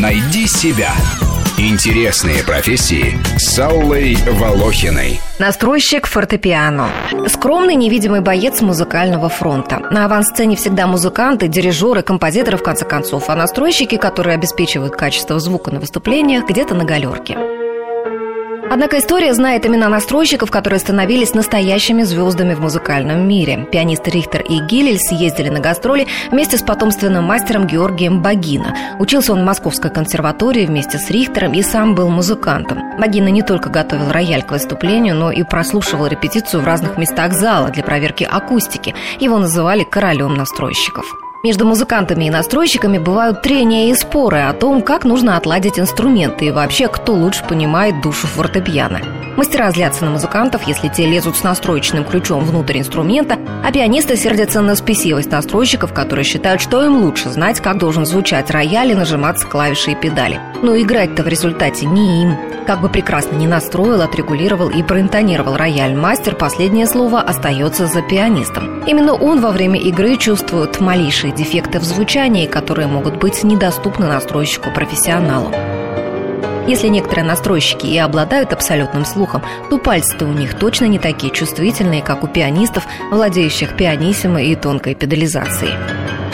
Найди себя. Интересные профессии с Аллой Волохиной. Настройщик фортепиано. Скромный невидимый боец музыкального фронта. На авансцене всегда музыканты, дирижеры, композиторы, в конце концов, а настройщики, которые обеспечивают качество звука на выступлениях, где-то на галерке. Однако история знает имена настройщиков, которые становились настоящими звездами в музыкальном мире. Пианисты Рихтер и Гилель съездили на гастроли вместе с потомственным мастером Георгием Багина. Учился он в Московской консерватории вместе с Рихтером и сам был музыкантом. Багина не только готовил рояль к выступлению, но и прослушивал репетицию в разных местах зала для проверки акустики. Его называли королем настройщиков. Между музыкантами и настройщиками бывают трения и споры о том, как нужно отладить инструменты и вообще, кто лучше понимает душу фортепиано. Мастера злятся на музыкантов, если те лезут с настроечным ключом внутрь инструмента, а пианисты сердятся на спесивость настройщиков, которые считают, что им лучше знать, как должен звучать рояль и нажиматься клавиши и педали. Но играть-то в результате не им. Как бы прекрасно ни настроил, отрегулировал и проинтонировал рояль мастер, последнее слово остается за пианистом. Именно он во время игры чувствует малейшие дефекты в звучании, которые могут быть недоступны настройщику-профессионалу. Если некоторые настройщики и обладают абсолютным слухом, то пальцы-то у них точно не такие чувствительные, как у пианистов, владеющих пианиссимо и тонкой педализацией.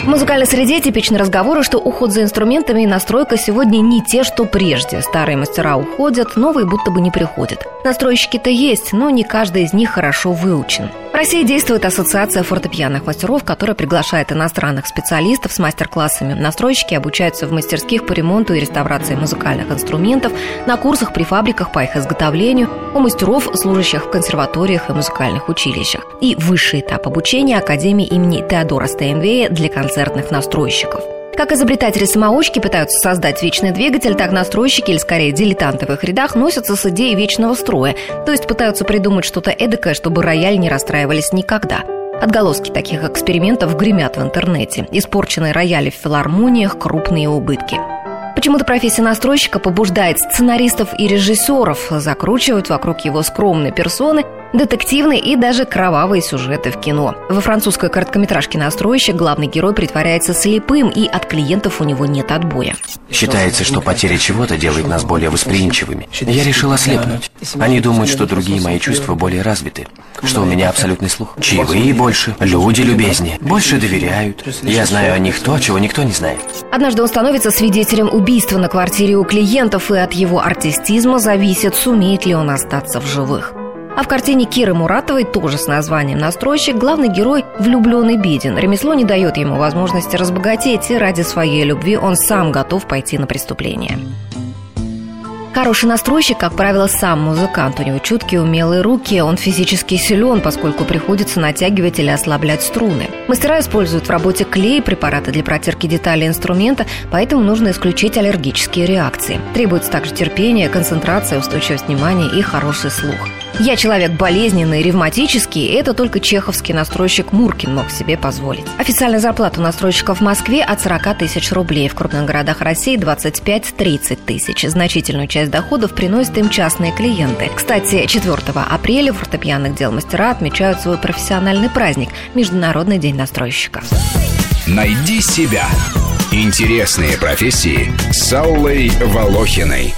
В музыкальной среде типичны разговоры, что уход за инструментами и настройка сегодня не те, что прежде. Старые мастера уходят, новые будто бы не приходят. Настройщики-то есть, но не каждый из них хорошо выучен. России действует ассоциация фортепианных мастеров, которая приглашает иностранных специалистов с мастер-классами. Настройщики обучаются в мастерских по ремонту и реставрации музыкальных инструментов, на курсах при фабриках по их изготовлению, у мастеров, служащих в консерваториях и музыкальных училищах. И высший этап обучения Академии имени Теодора Стейнвея для концертных настройщиков. Как изобретатели-самоучки пытаются создать вечный двигатель, так настройщики, или скорее дилетанты в их рядах, носятся с идеей вечного строя, то есть пытаются придумать что-то эдакое, чтобы рояль не расстраивались никогда. Отголоски таких экспериментов гремят в интернете. Испорченные рояли в филармониях, крупные убытки. Почему-то профессия настройщика побуждает сценаристов и режиссеров закручивать вокруг его скромной персоны детективные и даже кровавые сюжеты в кино. Во французской короткометражке «Настройщик» главный герой притворяется слепым, и от клиентов у него нет отбоя. Считается, что потеря чего-то делает нас более восприимчивыми. Я решил ослепнуть. Они думают, что другие мои чувства более развиты, что у меня абсолютный слух. Чаевые больше, люди любезнее, больше доверяют. Я знаю о них то, чего никто не знает. Однажды он становится свидетелем убийства на квартире у клиентов, и от его артистизма зависит, сумеет ли он остаться в живых. А в картине Киры Муратовой, тоже с названием «Настройщик», главный герой влюбленный беден. Ремесло не дает ему возможности разбогатеть, и ради своей любви он сам готов пойти на преступление. Хороший настройщик, как правило, сам музыкант. У него чуткие, умелые руки, он физически силен, поскольку приходится натягивать или ослаблять струны. Мастера используют в работе клей, препараты для протирки деталей инструмента, поэтому нужно исключить аллергические реакции. Требуется также терпение, концентрация, устойчивость внимания и хороший слух. Я человек болезненный, ревматический, и это только чеховский настройщик Муркин мог себе позволить. Официальная зарплата у настройщиков в Москве от 40 тысяч рублей, в крупных городах России 25-30 тысяч. Значительную часть доходов приносят им частные клиенты. Кстати, 4 апреля фортепианных дел мастера отмечают свой профессиональный праздник – Международный день настройщика. Найди себя. Интересные профессии с Аллой Волохиной.